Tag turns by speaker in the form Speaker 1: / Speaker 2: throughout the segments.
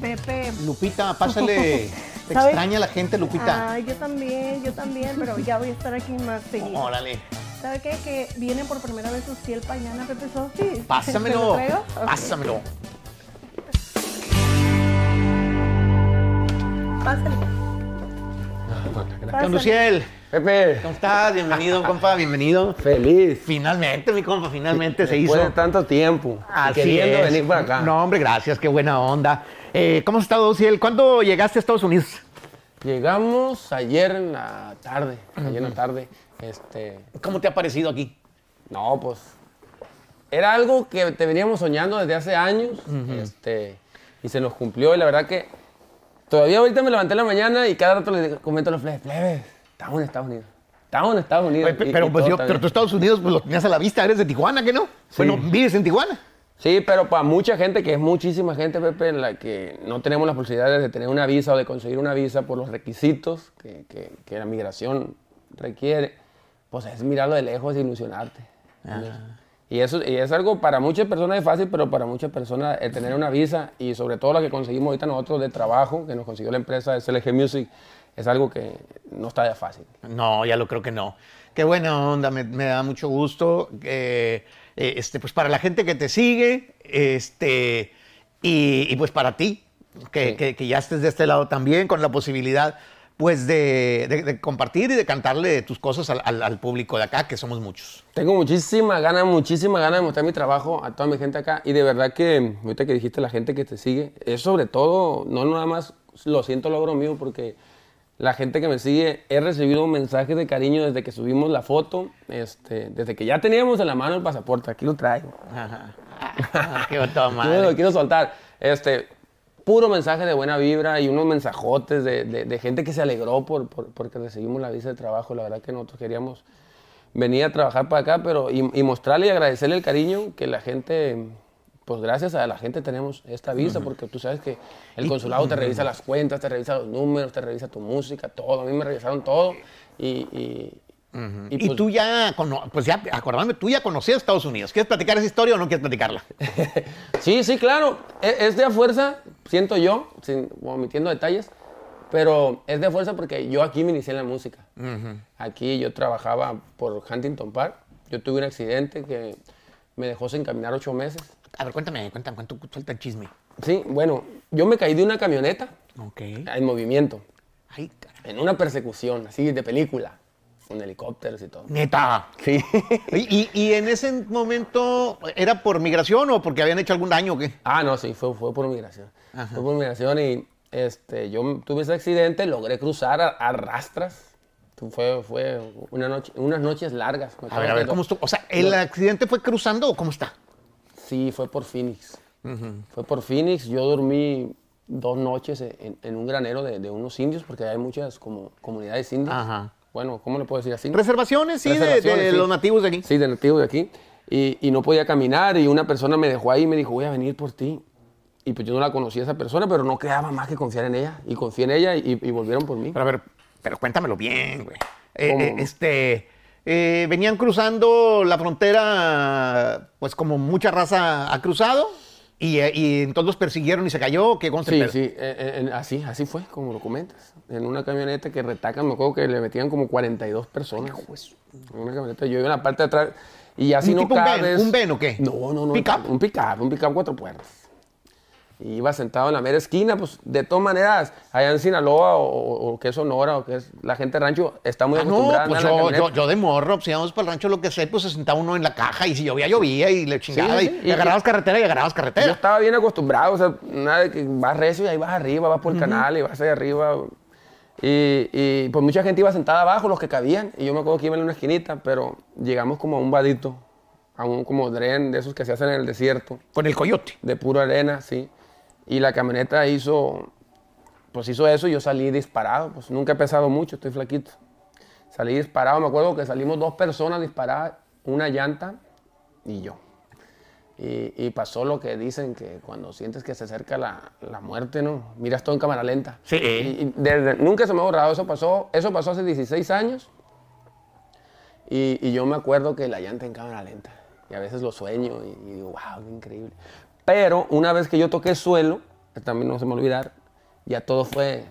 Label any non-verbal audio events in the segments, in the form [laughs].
Speaker 1: Pepe.
Speaker 2: Lupita, pásale. [laughs] Te extraña la gente, Lupita.
Speaker 1: Ay, yo también, yo también, pero ya voy a estar aquí más seguido.
Speaker 2: Órale.
Speaker 1: ¿Sabe qué? Que viene por primera vez Uciel Pañana, Pepe Sofi. [laughs] ¿Se lo
Speaker 2: Pásamelo.
Speaker 1: traigo? Ok.
Speaker 2: Pásamelo.
Speaker 1: Pásale.
Speaker 2: ¿Qué onda,
Speaker 1: Pásale.
Speaker 2: Luciel?
Speaker 3: Pepe,
Speaker 2: ¿Cómo estás? Bienvenido, compa, bienvenido.
Speaker 3: feliz.
Speaker 2: Finalmente, mi compa, finalmente se
Speaker 3: Después
Speaker 2: hizo.
Speaker 3: de tanto tiempo.
Speaker 2: Así
Speaker 3: queriendo
Speaker 2: es.
Speaker 3: venir por acá.
Speaker 2: No, hombre, gracias, qué buena onda. Eh, ¿Cómo has estado, Luciel? ¿Cuándo llegaste a Estados Unidos?
Speaker 3: Llegamos ayer en la tarde. Ayer en la tarde. Este.
Speaker 2: ¿Cómo te ha parecido aquí?
Speaker 3: No, pues. Era algo que te veníamos soñando desde hace años. este, y se nos cumplió. Y la verdad que. Todavía ahorita me levanté en la mañana y cada rato le comento a los plebes, plebes, estamos en Estados Unidos. Estamos en Estados Unidos.
Speaker 2: Oye,
Speaker 3: Y-
Speaker 2: pero,
Speaker 3: y
Speaker 2: pues yo, pero tú Estados Unidos pues lo tenías a la vista, eres de Tijuana, ¿qué no? Bueno, vives en Tijuana.
Speaker 3: Sí, pero para mucha gente, que es muchísima gente, Pepe, en la que no tenemos las posibilidades de tener una visa o de conseguir una visa por los requisitos que, que- que la migración requiere, pues es mirarlo de lejos e ilusionarte. Y eso y es algo para muchas personas es fácil, pero para muchas personas el tener una visa y sobre todo la que conseguimos ahorita nosotros de trabajo, que nos consiguió la empresa SLG Music, es algo que no está de fácil.
Speaker 2: No, ya lo creo que no. Qué buena onda, me, me da mucho gusto. eh, eh, este, pues para la gente que te sigue, este, y, y pues para ti, que,
Speaker 3: Sí.
Speaker 2: que- que ya estés de este lado también, con la posibilidad pues de, de- de compartir y de cantarle tus cosas al, al- al público de acá, que somos muchos.
Speaker 3: Tengo muchísima ganas, muchísima ganas de mostrar mi trabajo a toda mi gente acá. Y de verdad que, ahorita que dijiste la gente que te sigue, es sobre todo, no nada más lo siento logro mío, porque la gente que me sigue, he recibido mensajes de cariño desde que subimos la foto, este, desde que ya teníamos en la mano el pasaporte, aquí lo traigo.
Speaker 2: Ajá. [laughs] Qué
Speaker 3: Yo
Speaker 2: madre.
Speaker 3: lo quiero soltar. Este, puro mensaje de buena vibra y unos mensajotes de, de- de gente que se alegró por, por- porque recibimos la visa de trabajo. La verdad que nosotros queríamos venir a trabajar para acá, pero y, y mostrarle y agradecerle el cariño que la gente, pues gracias a la gente tenemos esta visa, porque tú sabes que el consulado te revisa las cuentas, te revisa los números, te revisa tu música, todo. A mí me revisaron todo y... y-
Speaker 2: Y,
Speaker 3: pues,
Speaker 2: tú ya, pues ya, acordándome, tú ya conocías Estados Unidos. ¿Quieres platicar esa historia o no quieres platicarla? [laughs]
Speaker 3: Sí, sí, claro. E- Es de a fuerza, siento yo, sin omitiendo detalles, pero es de a fuerza porque yo aquí me inicié en la música. Aquí yo trabajaba por Huntington Park. Yo tuve un accidente que me dejó sin caminar ocho meses.
Speaker 2: A ver, cuéntame, cuéntame, cuánto suelta el chisme.
Speaker 3: Sí, bueno, yo me caí de una camioneta
Speaker 2: Ok.
Speaker 3: en movimiento,
Speaker 2: Ay, caray.
Speaker 3: en una persecución, así de película, con helicópteros y todo.
Speaker 2: Neta.
Speaker 3: Sí. [laughs]
Speaker 2: ¿Y, y- y en ese momento era por migración o porque habían hecho algún daño o qué?
Speaker 3: Ah, no, sí, fue, fue por migración. Fue por migración y este, yo tuve ese accidente, logré cruzar a, a rastras. Fue, fue una noche, unas noches largas.
Speaker 2: A ver, a ver, ¿cómo estuvo? O sea, ¿el accidente fue cruzando o cómo está?
Speaker 3: Sí, fue por Phoenix. Fue por Phoenix. Yo dormí dos noches en, en un granero de, de unos indios, porque hay muchas como, comunidades indias.
Speaker 2: Ajá.
Speaker 3: Bueno, ¿cómo le puedo decir así?
Speaker 2: Reservaciones, sí, de- de,
Speaker 3: Reservaciones, sí.
Speaker 2: los nativos de aquí.
Speaker 3: Sí, de nativos de aquí. Y, y no podía caminar y una persona me dejó ahí y me dijo, voy a venir por ti. Y pues yo no la conocía a esa persona, pero no quedaba más que confiar en ella. Y confié en ella y, y volvieron por mí.
Speaker 2: Pero a ver, pero cuéntamelo bien, güey. Eh, eh, este, eh, venían cruzando la frontera, pues como mucha raza ha cruzado, y, eh, y entonces los persiguieron y se cayó, ¿qué
Speaker 3: Sí, sí, eh, eh, así, así fue, como lo comentas. En una camioneta que retacan, me acuerdo que le metían como 42 personas. En una camioneta, yo iba en la parte de atrás y así
Speaker 2: ¿Un
Speaker 3: no
Speaker 2: tipo un van o qué?
Speaker 3: No, no, no.
Speaker 2: ¿Pick-up?
Speaker 3: Un pick-up, un pick-up cuatro puertas. Y iba sentado en la mera esquina, pues de todas maneras, allá en Sinaloa o, o- que es Sonora o que es la gente de rancho, está muy
Speaker 2: Ah,
Speaker 3: acostumbrada. a
Speaker 2: pues yo, yo, yo de morro, pues íbamos para el rancho, lo que sé, pues se sentaba uno en la caja y si llovía, llovía y le chingaba
Speaker 3: sí,
Speaker 2: y,
Speaker 3: sí,
Speaker 2: y
Speaker 3: y-
Speaker 2: agarrabas carretera y agarrabas
Speaker 3: Yo
Speaker 2: carretera.
Speaker 3: estaba bien acostumbrado, o sea, nada de que vas recio y ahí vas arriba, vas por el canal y vas ahí arriba. Y, y, pues mucha gente iba sentada abajo, los que cabían, y yo me acuerdo que iba en una esquinita, pero llegamos como a un vadito, a un como dren de esos que se hacen en el desierto,
Speaker 2: Con el coyote.
Speaker 3: de pura arena, sí. Y la camioneta hizo, pues hizo eso y yo salí disparado, pues nunca he pesado mucho, estoy flaquito. Salí disparado, me acuerdo que salimos dos personas disparadas, una llanta y yo. Y, y pasó lo que dicen que cuando sientes que se acerca la, la muerte, ¿no? Miras todo en cámara lenta.
Speaker 2: Sí.
Speaker 3: Y, y desde- nunca se me ha borrado, eso pasó, eso pasó hace 16 años. Y, yo me acuerdo que la llanta en cámara lenta. Y a veces lo sueño y digo, wow, qué increíble. Pero una vez que yo toqué suelo, también no se me olvidar, ya todo fue,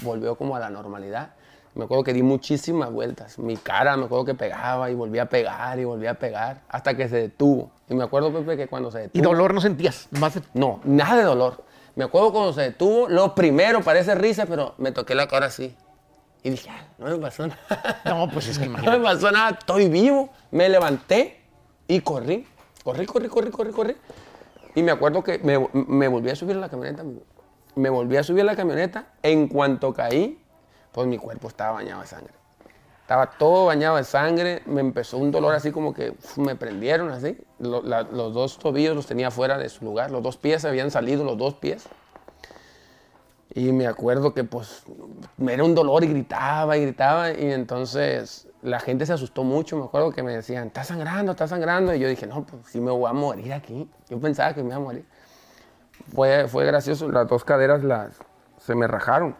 Speaker 3: volvió como a la normalidad. Me acuerdo que di muchísimas vueltas. Mi cara, me acuerdo que pegaba y volvía a pegar y volvía a pegar hasta que se detuvo. Y me acuerdo, Pepe, que cuando se detuvo...
Speaker 2: ¿Y dolor no sentías? Más de-
Speaker 3: No, nada de dolor. Me acuerdo cuando se detuvo, lo primero, parece risa, pero me toqué la cara así. Y dije, "Ah, no me pasó nada. [laughs]
Speaker 2: No, pues es que [laughs]
Speaker 3: No me
Speaker 2: imagínate.
Speaker 3: pasó nada, estoy vivo. Me levanté y corrí. Corrí, corrí, corrí, corrí, corrí. Y me acuerdo que me, me volví a subir a la camioneta. Me volví a subir a la camioneta. En cuanto caí, pues mi cuerpo estaba bañado de sangre. Estaba todo bañado de sangre. Me empezó un dolor así como que me prendieron así. Los dos tobillos los tenía fuera de su lugar. Los dos pies habían salido, los dos pies. Y me acuerdo que pues me era un dolor y gritaba y gritaba y entonces la gente se asustó mucho. Me acuerdo que me decían, está sangrando, está sangrando. Y yo dije, no, pues sí me voy a morir aquí. Yo pensaba que me iba a morir. Fue, fue gracioso, las dos caderas las, se me rajaron.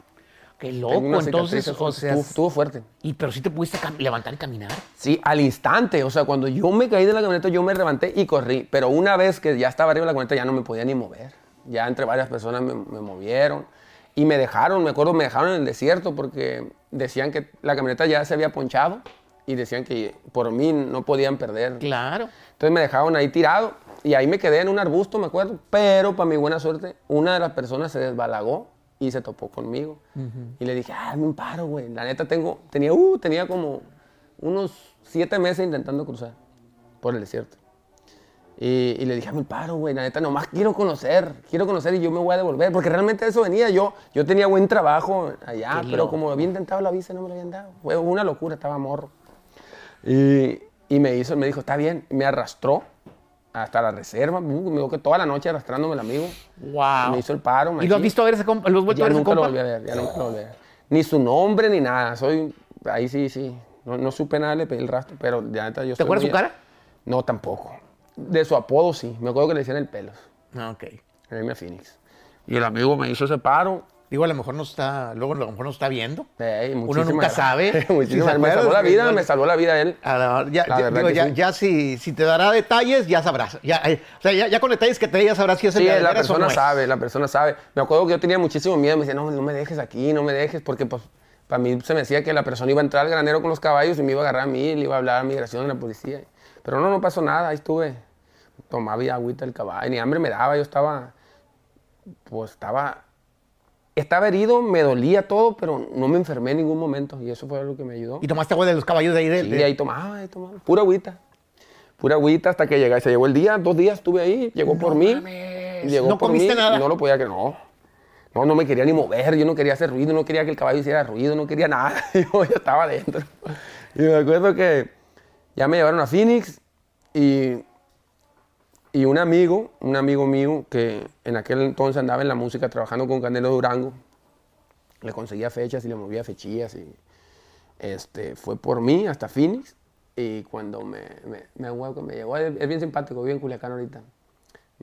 Speaker 2: Qué loco, entonces, o sea...
Speaker 3: estuvo, estuvo fuerte.
Speaker 2: Y pero sí te pudiste levantar y caminar.
Speaker 3: Sí, al instante. O sea, cuando yo me caí de la camioneta, yo me levanté y corrí. Pero una vez que ya estaba arriba de la camioneta, ya no me podía ni mover. Ya entre varias personas me, me movieron. Y me dejaron, me acuerdo, me dejaron en el desierto porque decían que la camioneta ya se había ponchado. Y decían que por mí no podían perder.
Speaker 2: Claro.
Speaker 3: Entonces me dejaron ahí tirado. Y ahí me quedé en un arbusto, me acuerdo. Pero para mi buena suerte, una de las personas se desbalagó y se topó conmigo. Y le dije, ah, me un paro, güey. La neta tengo, tenía, uh, tenía como unos siete meses intentando cruzar por el desierto. Y, y le dije, el paro, güey. La neta, nomás quiero conocer, quiero conocer y yo me voy a devolver. Porque realmente eso venía. Yo, yo tenía buen trabajo allá,
Speaker 2: Qué
Speaker 3: pero
Speaker 2: loco.
Speaker 3: como había intentado la visa, no me lo habían dado. Fue una locura, estaba morro. Y, y me hizo, me dijo, está bien. Me arrastró hasta la reserva. Me dijo que toda la noche arrastrándome el amigo.
Speaker 2: Wow.
Speaker 3: Me hizo el paro.
Speaker 2: ¿Y lo has visto a ver ese compa? ¿Lo has vuelto
Speaker 3: Ya
Speaker 2: a ver ese
Speaker 3: nunca lo volví a ver, ya nunca lo volví a ver. Ni su nombre ni nada. Soy, ahí sí, sí. No, no supe nada, le pedí el rastro, pero ya neta yo
Speaker 2: ¿Te acuerdas
Speaker 3: muy-
Speaker 2: su cara?
Speaker 3: No, tampoco. De su apodo sí. Me acuerdo que le decían el pelos.
Speaker 2: Ah, ok.
Speaker 3: Jaime Phoenix. Y el amigo me hizo ese paro.
Speaker 2: Digo, a lo mejor no está, luego a lo mejor no está viendo.
Speaker 3: Ey,
Speaker 2: Uno nunca
Speaker 3: gracias.
Speaker 2: sabe. [laughs]
Speaker 3: Muchísimas-
Speaker 2: ¿Sí
Speaker 3: me salvó la vida, me salvó la vida él.
Speaker 2: A la- ya,
Speaker 3: La
Speaker 2: ya- digo, ya,
Speaker 3: sí.
Speaker 2: ya si, si te dará detalles, ya sabrás. Ya, eh, o sea, ya, ya con detalles que te dé, ya sabrás si es el
Speaker 3: Sí, la persona
Speaker 2: no es.
Speaker 3: sabe, la persona sabe. Me acuerdo que yo tenía muchísimo miedo, me decía, no, no me dejes aquí, no me dejes, porque pues para mí se me decía que la persona iba a entrar al granero con los caballos y me iba a agarrar a mí, le iba a hablar a migración, a la policía. Pero no, no pasó nada, ahí estuve. Tomaba agüita el caballo, ni hambre me daba, yo estaba, pues estaba, estaba herido, me dolía todo, pero no me enfermé en ningún momento y eso fue lo que me ayudó.
Speaker 2: Y tomaste agua de los caballos de ahí del.
Speaker 3: Sí,
Speaker 2: de-
Speaker 3: ahí tomaba, ahí tomaba. Pura agüita. Pura agüita hasta que llegó. Se llegó el día, dos días estuve ahí, llegó por mí.
Speaker 2: mames.
Speaker 3: Llegó
Speaker 2: ¿No
Speaker 3: por
Speaker 2: comiste
Speaker 3: mí,
Speaker 2: nada?
Speaker 3: No lo podía que no. No, no me quería ni mover, yo no quería hacer ruido, no quería que el caballo hiciera ruido, no quería nada. [laughs] Yo ya estaba adentro. Y me acuerdo que ya me llevaron a Phoenix y, y un amigo, un amigo mío que en aquel entonces andaba en la música trabajando con Canelo Durango, le conseguía fechas y le movía fechillas y este, fue por mí hasta Phoenix y cuando me, me, me, llegó, es bien simpático, vive en Culiacán ahorita,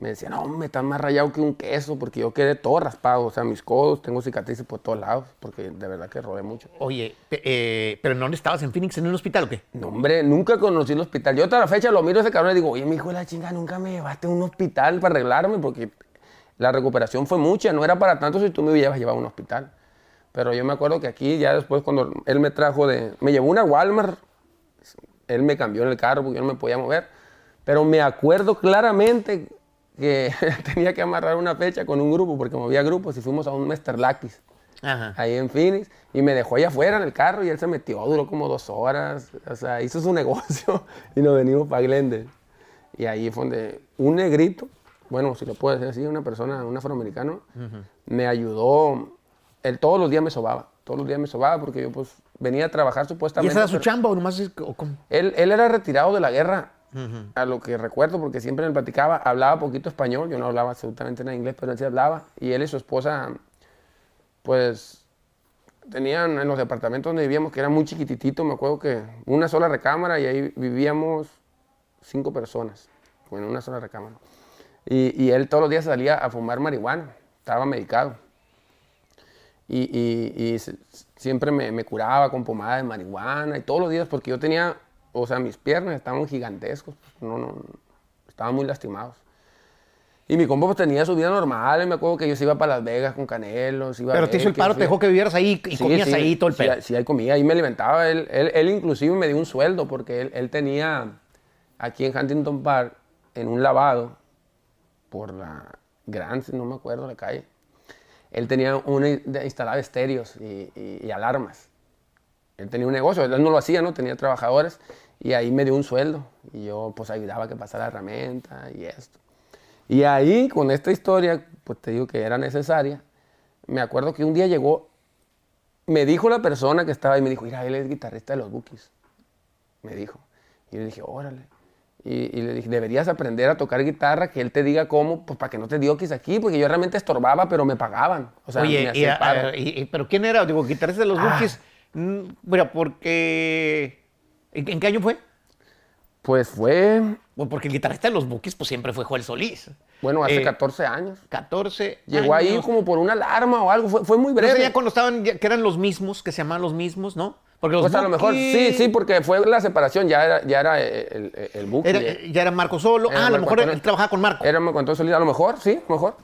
Speaker 3: me decía, no, me estás más rayado que un queso porque yo quedé todo raspado, o sea, mis codos, tengo cicatrices por todos lados porque de verdad que rodé mucho.
Speaker 2: Oye, eh, ¿pero no estabas en Phoenix en un hospital o qué?
Speaker 3: No, hombre, nunca conocí el hospital. Yo hasta la fecha lo miro a ese cabrón y digo, oye, mi hijo de la chinga, nunca me llevaste a un hospital para arreglarme porque la recuperación fue mucha, no era para tanto si tú me hubieras llevado a un hospital. Pero yo me acuerdo que aquí, ya después, cuando él me trajo de. Me llevó una Walmart, él me cambió en el carro porque yo no me podía mover. Pero me acuerdo claramente que [laughs] tenía que amarrar una fecha con un grupo porque movía grupos y fuimos a un Mr. Lucky's
Speaker 2: Ajá.
Speaker 3: ahí en Phoenix y me dejó allá afuera en el carro y él se metió, duró como dos horas, o sea, hizo su [laughs] negocio y nos venimos para Glendale. Y ahí fue donde un negrito, bueno, si lo puedo decir así, una persona, un afroamericano, me ayudó, él todos los días me sobaba, todos los días me sobaba porque yo pues venía a trabajar
Speaker 2: ¿Y
Speaker 3: supuestamente.
Speaker 2: esa era su
Speaker 3: pero-
Speaker 2: chamba o nomás es o
Speaker 3: él, él era retirado de la guerra, a lo que recuerdo, porque siempre me platicaba, hablaba poquito español, yo no hablaba absolutamente nada inglés, pero él sí hablaba, y él y su esposa, pues, tenían en los departamentos donde vivíamos, que era muy chiquititito, me acuerdo que una sola recámara, y ahí vivíamos cinco personas, en una sola recámara. Y, él todos los días salía a fumar marihuana, estaba medicado. Y, siempre me curaba con pomada de marihuana y todos los días porque yo tenía, o sea, mis piernas estaban gigantescos, no, no, estaban muy lastimados. Y mi compa pues tenía su vida normal, y me acuerdo que yo se iba para Las Vegas con Canelos, iba a
Speaker 2: Pero te hizo el paro, te
Speaker 3: iba-
Speaker 2: dejó que vivieras ahí y
Speaker 3: Sí,
Speaker 2: comías
Speaker 3: sí,
Speaker 2: ahí todo el
Speaker 3: sí,
Speaker 2: pedo.
Speaker 3: Sí, ahí comía, ahí me alimentaba. Él, él, él inclusive me dio un sueldo porque él, él tenía aquí en Huntington Park, en un lavado, por la Grand, no me acuerdo la calle, él tenía una, instalaba estéreos y, y- y alarmas. Él tenía un negocio, él no lo hacía, ¿no? Tenía trabajadores y ahí me dio un sueldo y yo pues ayudaba a que pasara la herramienta y esto. Y ahí, con esta historia, pues te digo que era necesaria, me acuerdo que un día llegó, me dijo la persona que estaba ahí, me dijo, mira, él es guitarrista de los Bookies. Me dijo. Y yo le dije, órale. Y, y le dije, deberías aprender a tocar guitarra, que él te diga cómo, pues para que no te dioquis aquí, porque yo realmente estorbaba, pero me pagaban. O sea, me
Speaker 2: Oye, y,
Speaker 3: hacía el
Speaker 2: a- y- y- pero ¿quién era? Digo, guitarrista de los
Speaker 3: Ah.
Speaker 2: Bookies. Mm, Mira, porque... ¿En, en qué año fue?
Speaker 3: Pues fue,
Speaker 2: Bueno, porque el guitarrista de los Bookies pues siempre fue Joel Solís.
Speaker 3: bueno, hace
Speaker 2: Eh,
Speaker 3: 14 años.
Speaker 2: 14
Speaker 3: Llegó ahí como por una alarma o algo, fue, fue muy breve.
Speaker 2: eso ya cuando estaban, ya- que eran los mismos, que se llamaban los mismos, ¿no? Porque los
Speaker 3: Pues a lo mejor, sí, sí, porque fue la separación, ya era, ya era el, el, el Bookie.
Speaker 2: era- ya era Marco Solo.
Speaker 3: Era
Speaker 2: ah, a lo mejor
Speaker 3: Antonio.
Speaker 2: él trabajaba con Marco.
Speaker 3: Era Marco Antonio Solís, a lo mejor, sí, a lo mejor.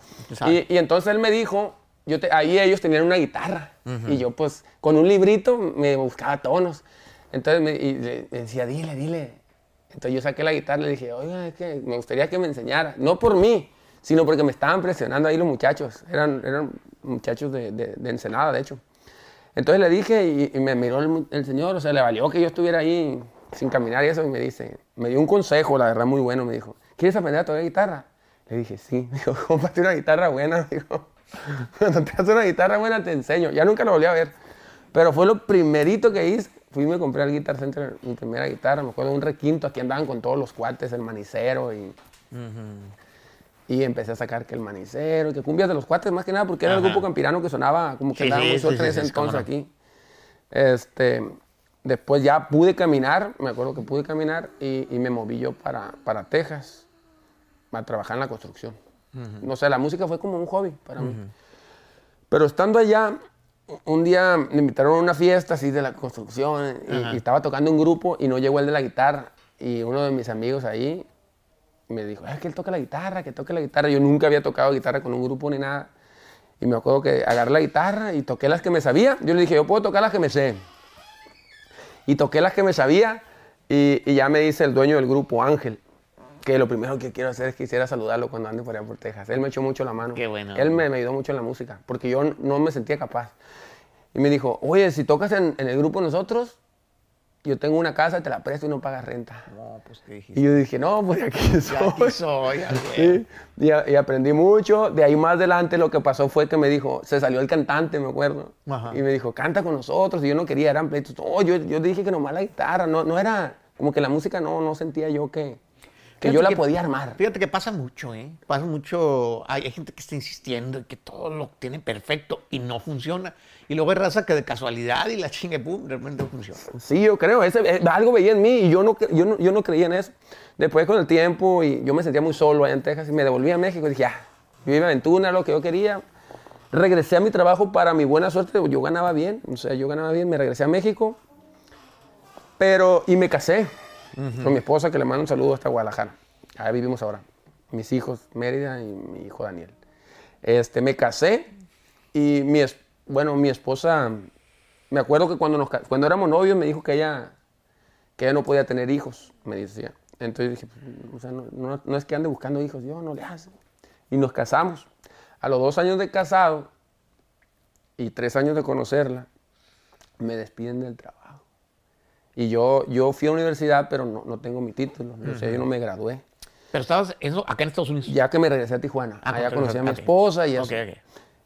Speaker 3: Y, y entonces él me dijo, yo te- ahí ellos tenían una guitarra. Y yo, pues, con un librito me buscaba tonos. Entonces me, y le decía, dile, dile. Entonces yo saqué la guitarra y le dije, oiga, es que me gustaría que me enseñara. No por mí, sino porque me estaban presionando ahí los muchachos. Eran, eran muchachos de, de, de Ensenada, de hecho. Entonces le dije y, y me miró el, el señor, o sea, le valió que yo estuviera ahí sin caminar y eso, y me dice, me dio un consejo, la verdad, muy bueno, me dijo, ¿quieres aprender a tocar guitarra? Le dije, sí, [laughs] me dijo, cómprate una guitarra buena, [laughs] me dijo, [laughs] cuando te hagas una guitarra buena te enseño, ya nunca lo volví a ver, pero fue lo primerito que hice, fui y me compré al Guitar Center mi primera guitarra, me acuerdo de un requinto, aquí andaban con todos los cuates, el manicero y... Y empecé a sacar que el manicero, que cumbias de los cuates, más que nada, porque era el grupo campirano que sonaba como que andaba
Speaker 2: sí,
Speaker 3: muy
Speaker 2: sí,
Speaker 3: en
Speaker 2: sí,
Speaker 3: ese
Speaker 2: cómo
Speaker 3: entonces
Speaker 2: no.
Speaker 3: aquí. Este, después ya pude caminar, me acuerdo que pude caminar y, y me moví yo para, para Texas a trabajar en la construcción. No sé, la música fue como un hobby para mí. Pero estando allá, un día me invitaron a una fiesta así de la construcción y, y estaba tocando un grupo y no llegó el de la guitarra. Y uno de mis amigos ahí me dijo, es que él toca la guitarra, que toque la guitarra. Yo nunca había tocado guitarra con un grupo ni nada. Y me acuerdo que agarré la guitarra y toqué las que me sabía. Yo le dije, yo puedo tocar las que me sé. Y toqué las que me sabía y, y ya me dice el dueño del grupo, Ángel, que lo primero que quiero hacer es quisiera saludarlo cuando ande por allá por Texas. Él me echó mucho la mano.
Speaker 2: Qué bueno.
Speaker 3: Él me, me ayudó mucho en la música, porque yo no me sentía capaz. Y me dijo, oye, si tocas en, en el grupo nosotros, yo tengo una casa, te la presto y no pagas renta.
Speaker 2: No, pues te dijiste.
Speaker 3: Y yo dije, no, pues aquí soy.
Speaker 2: Aquí soy, [laughs]
Speaker 3: Sí, y, y aprendí mucho. De ahí más adelante lo que pasó fue que me dijo, se salió el cantante, me acuerdo.
Speaker 2: Ajá.
Speaker 3: Y me dijo, canta con nosotros. Y yo no quería, eran pleitos. No, yo, yo dije que nomás la guitarra. No, no era, como que la música no, no sentía yo que, que yo la podía armar.
Speaker 2: Fíjate que pasa mucho, ¿eh? Pasa mucho. Hay, hay gente que está insistiendo y que todo lo tiene perfecto y no funciona. Y luego hay raza que de casualidad y la chingue, pum, de repente funciona.
Speaker 3: Sí, yo creo, ese, eh, algo veía en mí y yo no, yo, no, yo no creía en eso. Después con el tiempo y yo me sentía muy solo allá en Texas y me devolví a México y dije, ya, viví mi aventura, lo que yo quería. Regresé a mi trabajo para mi buena suerte, yo ganaba bien, o sea, yo ganaba bien, me regresé a México, pero, y me casé con mi esposa, que le mando un saludo hasta Guadalajara. Ahí vivimos ahora. Mis hijos, Mérida y mi hijo Daniel. Este, me casé y mi, bueno, mi esposa, me acuerdo que cuando, nos, cuando éramos novios me dijo que ella, que ella no podía tener hijos, me decía. Entonces dije, pues, o sea, no, no- no es que ande buscando hijos, yo no le hace. Y nos casamos. A los dos años de casado y tres años de conocerla, me despiden del trabajo. Y yo, yo fui a la universidad, pero no, no tengo mi título, o sea, yo no me gradué.
Speaker 2: Pero estabas eso acá en Estados Unidos.
Speaker 3: Ya que me regresé a Tijuana,
Speaker 2: Ah,
Speaker 3: allá conocí a mi
Speaker 2: ok.
Speaker 3: esposa y eso.
Speaker 2: Ok, ok.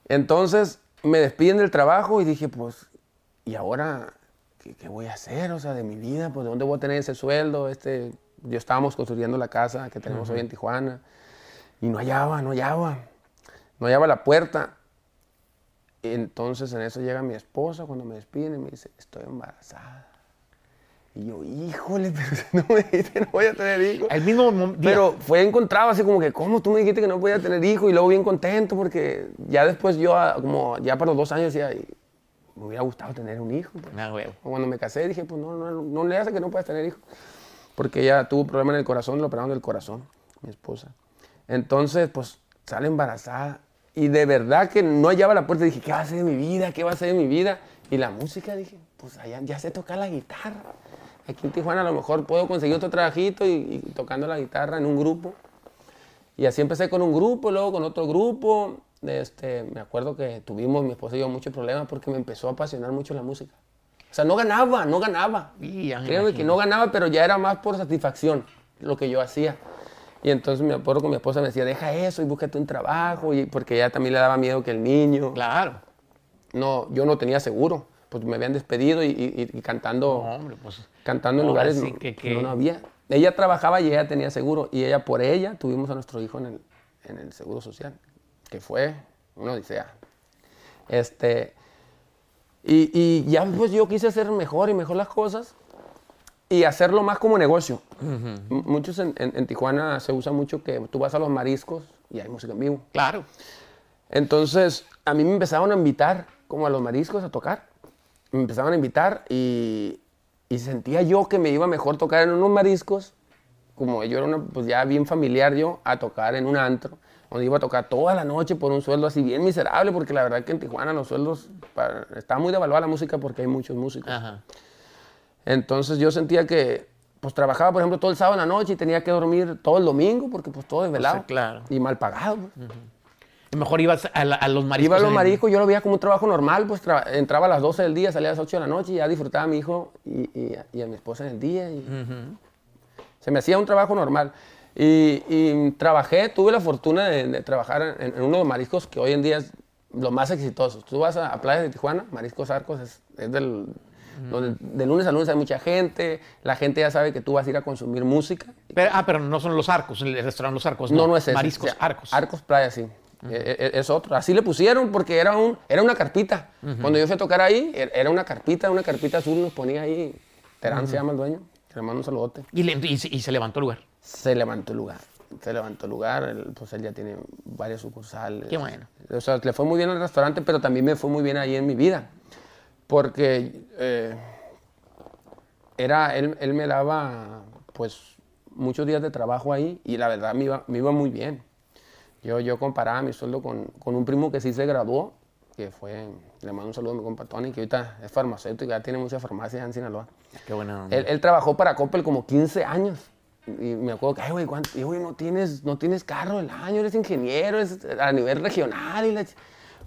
Speaker 3: Entonces me despiden del trabajo y dije, pues, ¿y ahora qué, qué voy a hacer? O sea, de mi vida, pues, ¿de dónde voy a tener ese sueldo? Este, yo estábamos construyendo la casa que tenemos hoy en Tijuana y no hallaba, no hallaba, no hallaba la puerta. Entonces en eso llega mi esposa cuando me despiden y me dice, estoy embarazada. Y yo, híjole, [laughs] pero si no me dijiste no voy a tener hijos.
Speaker 2: El mismo día.
Speaker 3: Pero fue encontrado así como que, ¿cómo tú me dijiste que no podía tener hijo? Y luego bien contento porque ya después yo, ah, como ya para los dos años, decía, "Ay, me hubiera gustado tener un hijo. pues".
Speaker 2: Ah, huevo.
Speaker 3: Cuando me casé dije, pues no, no, no le hace que no puedas tener hijo. Porque ella tuvo problemas en el corazón, le operaron del corazón, mi esposa. Entonces, pues sale embarazada. Y de verdad que no hallaba la puerta. Dije, ¿qué va a ser de mi vida? ¿Qué va a ser de mi vida? Y la música, dije, pues allá ya sé tocar la guitarra. Aquí en Tijuana a lo mejor puedo conseguir otro trabajito y, y tocando la guitarra en un grupo. Y así empecé con un grupo, luego con otro grupo. Este, me acuerdo que tuvimos, mi esposa y yo, muchos problemas porque me empezó a apasionar mucho la música. O sea, no ganaba, no ganaba.
Speaker 2: Y
Speaker 3: Créeme que no ganaba, pero ya era más por satisfacción lo que yo hacía. Y entonces me acuerdo que mi esposa me decía, deja eso y búscate un trabajo, y porque ella también le daba miedo que el niño.
Speaker 2: Claro.
Speaker 3: No, yo no tenía seguro, pues me habían despedido y, y- y cantando,
Speaker 2: No, hombre, pues.
Speaker 3: cantando en lugares
Speaker 2: sí que-
Speaker 3: no, no había. Ella trabajaba y ella tenía seguro, y ella por ella tuvimos a nuestro hijo en el, en el seguro social, que fue una odisea. Este, y, y ya pues yo quise hacer mejor y mejor las cosas y hacerlo más como negocio. M- Muchos en, en- en Tijuana se usa mucho que tú vas a los mariscos y hay música en vivo.
Speaker 2: Claro.
Speaker 3: Entonces, a mí me empezaban a invitar como a los mariscos a tocar. Me empezaban a invitar y, y sentía yo que me iba mejor tocar en unos mariscos, como yo era una, pues ya bien familiar yo, a tocar en un antro, donde iba a tocar toda la noche por un sueldo así bien miserable, porque la verdad que en Tijuana los sueldos, para- está muy devaluada la música porque hay muchos músicos.
Speaker 2: Ajá.
Speaker 3: Entonces yo sentía que, pues trabajaba, por ejemplo, todo el sábado en la noche y tenía que dormir todo el domingo, porque pues todo desvelado.
Speaker 2: claro.
Speaker 3: Y mal pagado. pues.
Speaker 2: Y mejor ibas a, la- a los mariscos.
Speaker 3: Iba a los mariscos, yo lo veía como un trabajo normal, pues tra- entraba a las 12 del día, salía a las 8 de la noche y ya disfrutaba a mi hijo y, y a- y a mi esposa en el día. y Se me hacía un trabajo normal. Y, y trabajé, tuve la fortuna de, de trabajar en, en uno de los mariscos que hoy en día es los más exitosos. Tú vas a, a Playa de Tijuana, Mariscos Arcos, es, es del, donde de lunes a lunes hay mucha gente, la gente ya sabe que tú vas a ir a consumir música.
Speaker 2: Pero- ah, pero no son los arcos, el restaurante Los Arcos.
Speaker 3: No, no es ese.
Speaker 2: Mariscos,
Speaker 3: o sea,
Speaker 2: arcos.
Speaker 3: Arcos Playa, sí. E- e- es otro. Así le pusieron porque era, un, era una carpita. Cuando yo fui a tocar ahí, er- era una carpita, una carpita azul, nos ponía ahí. Terán se llama el dueño. Le mando un saludote.
Speaker 2: Y, le- y se- y se levantó el lugar.
Speaker 3: Se levantó el lugar. Se levantó el lugar. él, pues él ya tiene varias sucursales.
Speaker 2: Qué bueno.
Speaker 3: O sea, le fue muy bien al restaurante, pero también me fue muy bien ahí en mi vida. Porque eh, era, él, él me daba, pues, muchos días de trabajo ahí y la verdad me iba, me iba muy bien. Yo, yo comparaba mi sueldo con, con un primo que sí se graduó, que fue, le mando un saludo a mi compa Tony, que ahorita es farmacéutico, ya tiene muchas farmacias en Sinaloa.
Speaker 2: Qué buena onda.
Speaker 3: Él, él trabajó para Coppel como 15 años. Y me acuerdo que, ay, güey, ¿cuánto? Y, güey, no tienes, no tienes carro del año, eres ingeniero, es a nivel regional. Y la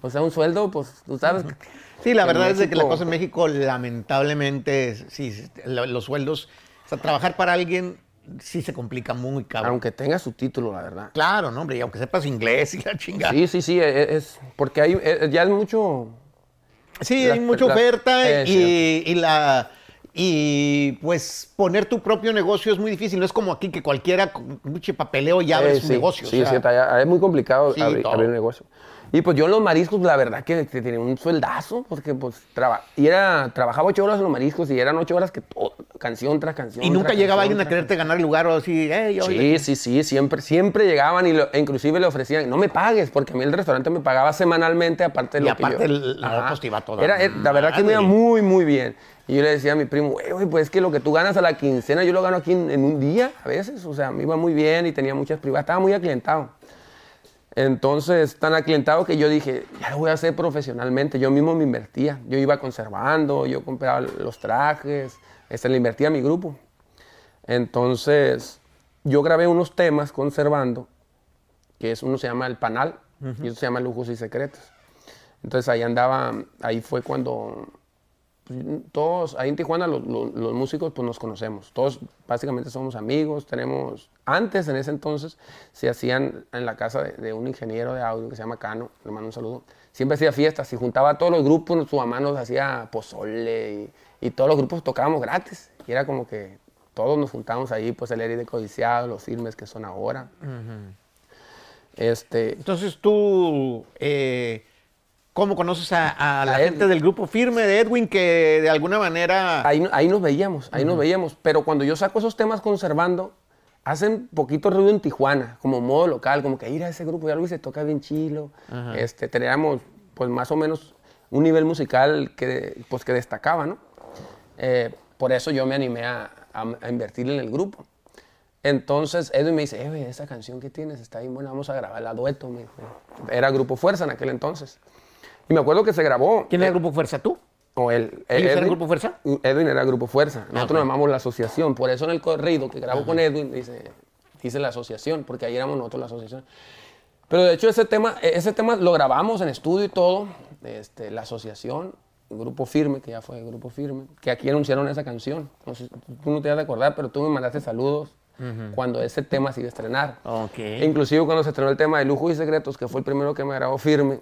Speaker 3: o sea, un sueldo, pues, tú sabes. [laughs]
Speaker 2: Sí, la verdad es de que la
Speaker 3: México-
Speaker 2: cosa en México, lamentablemente, es- sí, sí, lo- los sueldos, o sea, trabajar para alguien sí se complica muy cabrón.
Speaker 3: Aunque tenga su título, la verdad.
Speaker 2: Claro, no, hombre, y aunque sepas inglés y la chingada.
Speaker 3: Sí, sí, sí, es, es- porque hay, es- ya es mucho...
Speaker 2: Sí,
Speaker 3: La-
Speaker 2: hay mucha
Speaker 3: la-
Speaker 2: oferta
Speaker 3: es
Speaker 2: y, y la y pues poner tu propio negocio es muy difícil. No es como aquí que cualquiera con mucho papeleo ya abre
Speaker 3: Eh,
Speaker 2: su
Speaker 3: sí,
Speaker 2: negocio. o
Speaker 3: Sí,
Speaker 2: sea,
Speaker 3: sí, allá- es muy complicado
Speaker 2: Sí,
Speaker 3: abrir,
Speaker 2: todo.
Speaker 3: abrir un negocio. Y pues yo en los mariscos, la verdad que, que tenía un sueldazo, porque pues traba, y era, trabajaba ocho horas en los mariscos y eran ocho horas que todo, canción tras canción.
Speaker 2: y nunca
Speaker 3: tras
Speaker 2: llegaba
Speaker 3: canción,
Speaker 2: alguien a quererte ganar el lugar o así, "Hey, yo-".
Speaker 3: Sí, sí, sí, siempre, siempre llegaban y lo- e inclusive le ofrecían, no me pagues, porque a mí el restaurante me pagaba semanalmente, aparte de
Speaker 2: Y
Speaker 3: lo que
Speaker 2: aparte
Speaker 3: yo...
Speaker 2: el- no,
Speaker 3: Ajá.
Speaker 2: te iba toda
Speaker 3: Era, eh, la verdad que me iba muy, muy bien. Y yo le decía a mi primo, güey, pues es que lo que tú ganas a la quincena, yo lo gano aquí en, en un día a veces, o sea, me iba muy bien y tenía muchas privadas, estaba muy aclientado. Entonces, tan aclientado que yo dije, ya lo voy a hacer profesionalmente. Yo mismo me invertía. Yo iba conservando, yo compraba los trajes, este, le invertía a mi grupo. Entonces, yo grabé unos temas conservando, que es uno se llama El Panal y otro se llama Lujos y Secretos. Entonces, ahí andaba, ahí fue cuando pues, todos, ahí en Tijuana los, los- los músicos pues nos conocemos, todos básicamente somos amigos, tenemos, antes en ese entonces se hacían en la casa de, de un ingeniero de audio que se llama Cano, le mando un saludo, siempre hacía fiestas y juntaba a todos los grupos, su mamá nos hacía pozole y, y todos los grupos tocábamos gratis. Y era como que todos nos juntábamos ahí, pues el Eri de Codiciado, los filmes que son ahora. Este,
Speaker 2: Entonces tú, eh, ¿cómo conoces a, a la gente del grupo firme de Edwin que de alguna manera...
Speaker 3: Ahí, ahí nos veíamos, ahí nos veíamos. Pero cuando yo saco esos temas conservando, hacen poquito ruido en Tijuana, como modo local, como que ir a ese grupo, ya lo se toca bien chilo. Este, teníamos, pues más o menos, un nivel musical que, pues, que destacaba, ¿no? Eh, por eso yo me animé a, a- a invertir en el grupo. Entonces Edwin me dice, eh, esa canción que tienes está bien buena, vamos a grabarla dueto. me dijo. Era Grupo Fuerza en aquel entonces. Y me acuerdo que se grabó.
Speaker 2: ¿Quién era
Speaker 3: eh,
Speaker 2: el grupo Fuerza? ¿Tú?
Speaker 3: O él.
Speaker 2: ¿Ellos eran
Speaker 3: Edwin-
Speaker 2: Grupo Fuerza?
Speaker 3: Edwin era Grupo Fuerza. Nosotros
Speaker 2: ok.
Speaker 3: nos llamamos la asociación. Por eso en el corrido que grabo con Edwin dice, dice la asociación, porque ahí éramos nosotros la asociación. Pero de hecho ese tema, ese tema lo grabamos en estudio y todo. Este, la asociación, Grupo Firme, que ya fue Grupo Firme, que aquí anunciaron esa canción. No sé, tú no te vas a acordar, pero tú me mandaste saludos cuando ese tema se iba a estrenar.
Speaker 2: Ok.
Speaker 3: Inclusive cuando se estrenó el tema de Lujo y Secretos, que fue el primero que me grabó firme,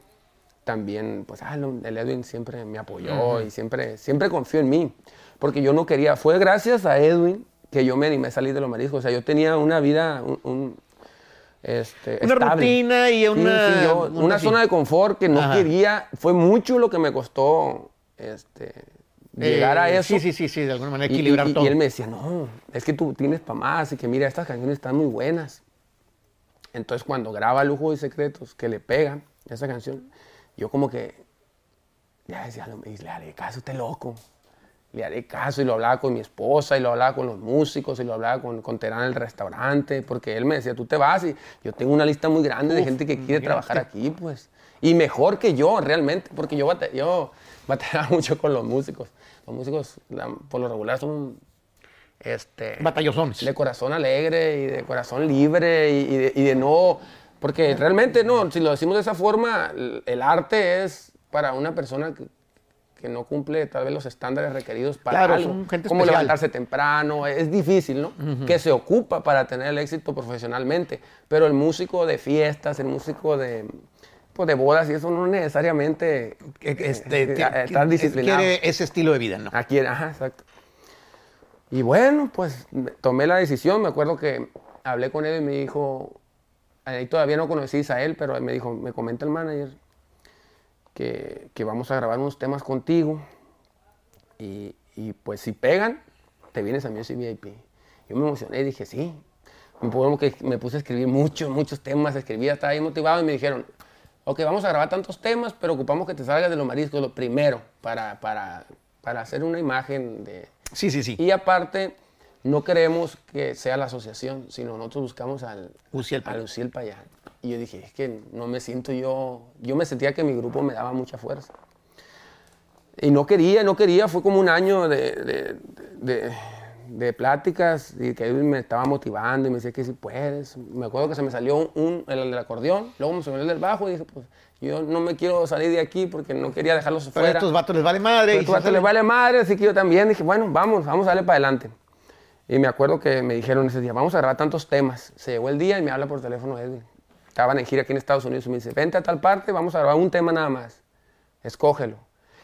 Speaker 3: también, pues, ah, el Edwin siempre me apoyó y siempre, siempre confió en mí. Porque yo no quería, fue gracias a Edwin que yo me animé a salir de los mariscos. O sea, yo tenía una vida, un, un, este,
Speaker 2: Una
Speaker 3: estable.
Speaker 2: rutina y
Speaker 3: Sí,
Speaker 2: una-
Speaker 3: sí, yo-
Speaker 2: una-
Speaker 3: una
Speaker 2: sí.
Speaker 3: zona de confort que no
Speaker 2: Ajá.
Speaker 3: quería. Fue mucho lo que me costó este, llegar a
Speaker 2: Eh,
Speaker 3: eso.
Speaker 2: Sí, sí, sí, sí, de alguna manera
Speaker 3: Y-
Speaker 2: equilibrar
Speaker 3: y, y
Speaker 2: todo.
Speaker 3: él me decía, no, es que tú tienes para más y que mira, estas canciones están muy buenas. Entonces cuando graba Lujo y Secretos, que le pegan esa canción, yo como que ya decía, "No, le haré caso este loco. Le haré caso y lo hablaba con mi esposa y lo hablaba con los músicos y lo hablaba con, con Terán en el restaurante, porque él me decía, tú te vas y yo tengo una lista muy grande de gente que quiere trabajar aquí, pues. Y mejor que yo, realmente, porque yo, bate- yo batallaba [laughs] mucho con los músicos. Los músicos, la- por lo regular, son este,
Speaker 2: Batallosones.
Speaker 3: de corazón alegre y de corazón libre y, y de, y de no... Porque realmente, no, si lo decimos de esa forma, el, arte es para una persona que, que no cumple tal vez los estándares requeridos para
Speaker 2: Claro,
Speaker 3: algo. como
Speaker 2: especial.
Speaker 3: levantarse temprano, es difícil, ¿no? Que se ocupa para tener el éxito profesionalmente. Pero el músico de fiestas, el músico de, pues, de bodas y eso no necesariamente
Speaker 2: este,
Speaker 3: eh, disciplinado.
Speaker 2: quiere ese estilo de vida, ¿no?
Speaker 3: Aquí, ajá, exacto. Y bueno, pues tomé la decisión. Me acuerdo que hablé con él y me dijo, ahí todavía no conocí a él, pero me dijo, me comenta el manager que, que vamos a grabar unos temas contigo y, y, pues si pegan, te vienes a Music VIP. Yo me emocioné y dije, sí. Me, puse a escribir muchos, muchos temas, escribía, estaba ahí motivado y me dijeron, ok, vamos a grabar tantos temas, pero ocupamos que te salgas de los mariscos lo primero para, para, para hacer una imagen de...
Speaker 2: Sí, sí, sí.
Speaker 3: Y aparte, no queremos que sea la asociación, sino nosotros buscamos al,
Speaker 2: Uciel Payán.
Speaker 3: Luciel Payán. Y yo dije, es que no me siento yo, yo me sentía que mi grupo me daba mucha fuerza. Y no quería, no quería, fue como un año de, de, de- de pláticas y que él me estaba motivando y me decía que sí puedes. Me acuerdo que se me salió un, el del acordeón, luego me salió el del bajo y dije, pues yo no me quiero salir de aquí porque no quería dejarlos
Speaker 2: Pero
Speaker 3: fuera.
Speaker 2: a estos vatos les vale madre.
Speaker 3: Pero estos vatos les vale madre, así que yo también dije, bueno, vamos, vamos a darle para adelante. Y me acuerdo que me dijeron ese día, vamos a grabar tantos temas. Se llegó el día y me habla por teléfono Edwin. Estaban en gira aquí en Estados Unidos y me dice, vente a tal parte, vamos a grabar un tema nada más. Escógelo.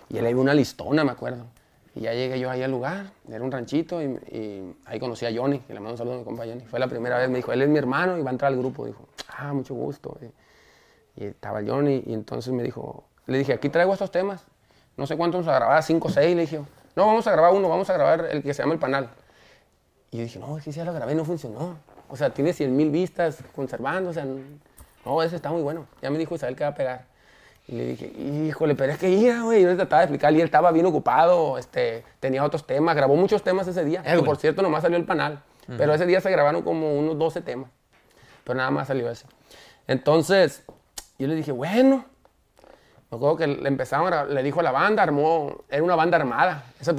Speaker 3: Y él le dio una listona, me acuerdo. Y ya llegué yo ahí al lugar, era un ranchito, y, y ahí conocí a Johnny, que le mando un saludo a mi compa Johnny. Fue la primera vez, me dijo, él es mi hermano y va a entrar al grupo. Dijo, ah, mucho gusto. Y, y estaba Johnny, y entonces me dijo, le dije, aquí traigo estos temas. No sé cuántos vamos a grabar, cinco o seis. Le dije, no, vamos a grabar uno, vamos a grabar el que se llama El Panal. Y yo dije, no, es que ya lo grabé no funcionó. O sea, tiene 100 mil vistas conservando, o sea, no, ese está muy bueno. Ya me dijo Isabel que va a pegar. Y le dije, híjole, pero es que ya, güey, yo le trataba de explicar y él estaba bien ocupado, este, tenía otros temas, grabó muchos temas ese día, que
Speaker 2: Edwin.
Speaker 3: por cierto nomás salió el panal, pero ese día se grabaron como unos 12 temas, pero nada más salió ese. Entonces, yo le dije, bueno, me acuerdo que le empezaron, a- le dijo a la banda, armó, era una banda armada. Ese,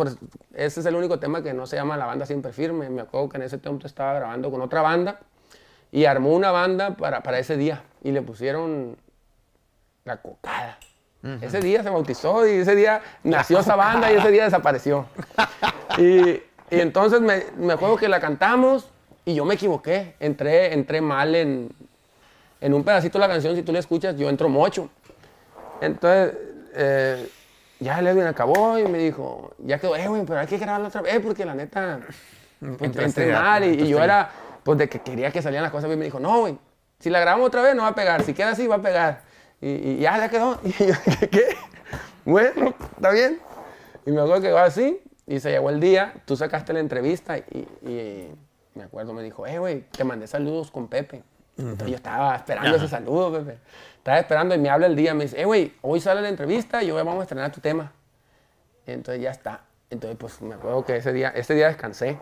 Speaker 3: ese es el único tema que no se llama La Banda Siempre Firme. Me acuerdo que en ese tiempo estaba grabando con otra banda y armó una banda para, para ese día y le pusieron La Cocada. Ese día se bautizó y ese día nació esa banda y ese día desapareció. [laughs] Y, y entonces me, me acuerdo que la cantamos y yo me equivoqué. Entré, entré mal en, en un pedacito de la canción. Si tú la escuchas, yo entro mocho. Entonces, eh, ya el Edwin acabó y me dijo, ya quedó, eh, güey, pero hay que grabarla otra vez porque la neta, pues, mal y, yo era, pues, de que quería que salieran las cosas bien. Me dijo, no, güey, si la grabamos otra vez no va a pegar, si queda así va a pegar. Y, y ya, ya quedó. [laughs] Y yo, ¿qué? Bueno, está bien. Y me acuerdo que quedó así y se llegó el día, tú sacaste la entrevista y, y me acuerdo, me dijo, eh, güey, te mandé saludos con Pepe. Entonces yo estaba esperando ese saludo, Pepe. Estaba esperando y me habla el día, me dice, eh, güey, hoy sale la entrevista y hoy vamos a estrenar tu tema. Entonces ya está. Entonces, pues me acuerdo que ese día, ese día descansé.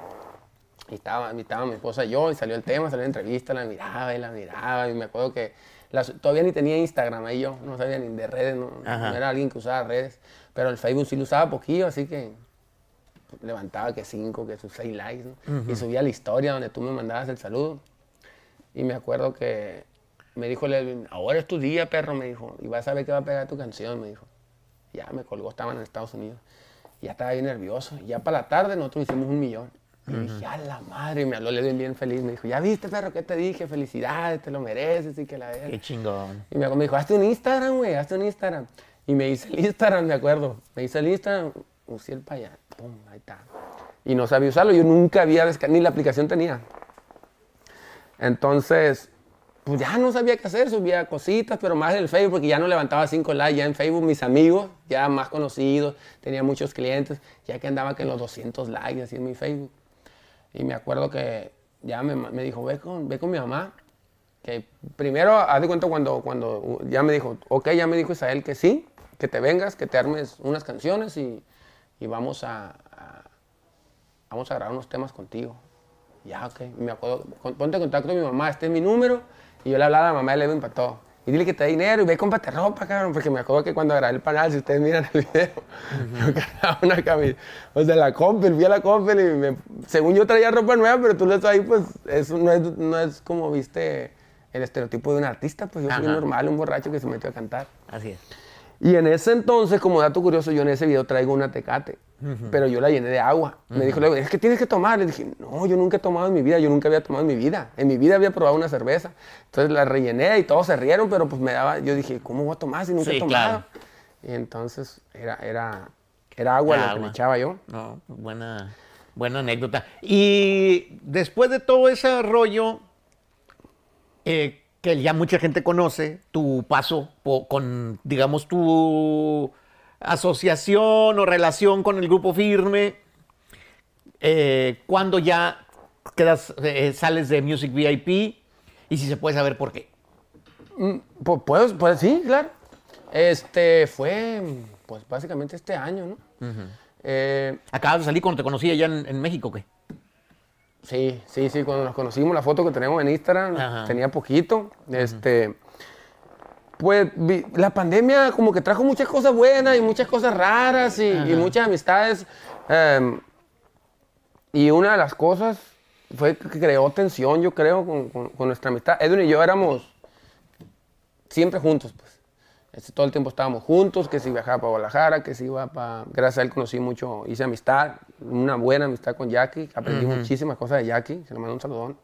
Speaker 3: Y estaba, y estaba mi esposa y yo, y salió el tema, salió la entrevista, la miraba y la miraba. Y me acuerdo que las- todavía ni tenía Instagram ahí yo, no sabía ni de redes, no,
Speaker 2: Ajá.
Speaker 3: no era alguien que usaba redes. Pero el Facebook sí lo usaba poquillo, así que levantaba que cinco, que sus seis likes, ¿no? Y subía la historia donde tú me mandabas el saludo. Y me acuerdo que me dijo Levin, ahora es tu día, perro, me dijo, y vas a ver que va a pegar tu canción, me dijo. Ya me colgó, estaban en Estados Unidos. Ya estaba bien nervioso. Y ya para la tarde nosotros hicimos un millón. Y dije, a la madre, y me habló Levin bien feliz. Me dijo, ya viste, perro, ¿qué te dije? Felicidades, te lo mereces y que la verga".
Speaker 2: Qué chingón.
Speaker 3: Y me, dijo, hazte un Instagram, güey, hazte un Instagram. Y me hice el Instagram, me acuerdo. Me hice el Instagram, usé el para allá. Pum, ahí está. Y no sabía usarlo, yo nunca había ni la aplicación tenía. Entonces, pues ya no sabía qué hacer, subía cositas, pero más en el Facebook, porque ya no levantaba cinco likes, ya en Facebook mis amigos, ya más conocidos, tenía muchos clientes, ya que andaba que los 200 likes así en mi Facebook. Y me acuerdo que ya me, me dijo, ve con, ve con mi mamá, que primero, haz de cuenta cuando, cuando uh, ya me dijo, ok, ya me dijo Isael que sí, que te vengas, que te armes unas canciones y, y vamos a, a- vamos a grabar unos temas contigo. Ya, ok. Me acuerdo, ponte en contacto con mi mamá, este es mi número. Y yo le hablaba a la mamá de Levin para todo. Y dile que te dé dinero y ve, cómprate ropa, cabrón. Porque me acuerdo que cuando grabé el panal, si ustedes miran el video, yo cargaba una camisa. O sea, la Coppel, fui a la Coppel y me- según yo traía ropa nueva, pero tú lo ves ahí, pues, eso no es, no es como viste el estereotipo de un artista. Pues yo fui
Speaker 2: Ajá.
Speaker 3: normal, un borracho que se metió a cantar.
Speaker 2: Así es.
Speaker 3: Y en ese entonces, como dato curioso, yo en ese video traigo una tecate, pero yo la llené de agua. Me dijo, luego, es que tienes que tomar. Le dije, no, yo nunca he tomado en mi vida, yo nunca había tomado en mi vida. En mi vida había probado una cerveza. Entonces la rellené y todos se rieron, pero pues me daba, yo dije, ¿cómo voy a tomar si nunca
Speaker 2: Sí,
Speaker 3: he tomado?
Speaker 2: claro.
Speaker 3: Y entonces era, era, era agua
Speaker 2: Era
Speaker 3: lo que le echaba yo.
Speaker 2: No, buena, buena anécdota. Y después de todo ese rollo, eh, que ya mucha gente conoce, tu paso con, digamos, tu asociación o relación con el grupo firme, eh, cuando ya quedas, eh, sales de Music VIP y si se puede saber por qué.
Speaker 3: Pues, pues, pues sí, claro. Este fue, pues básicamente este año, ¿no? Eh,
Speaker 2: Acabas de salir cuando te conocí allá en, en México, ¿qué?
Speaker 3: Sí, sí, sí, cuando nos conocimos, la foto que tenemos en Instagram,
Speaker 2: Ajá.
Speaker 3: tenía poquito. Este, pues vi- la pandemia como que trajo muchas cosas buenas y muchas cosas raras y, y muchas amistades. em, y una de las cosas fue que creó tensión, yo creo, con, con- con nuestra amistad. Edwin y yo éramos siempre juntos, pues. Este, todo el tiempo estábamos juntos, que si viajaba para Guadalajara, que si iba para... Gracias a él conocí mucho, hice amistad, una buena amistad con Jackie, aprendí muchísimas cosas de Jackie, se le mando un saludón.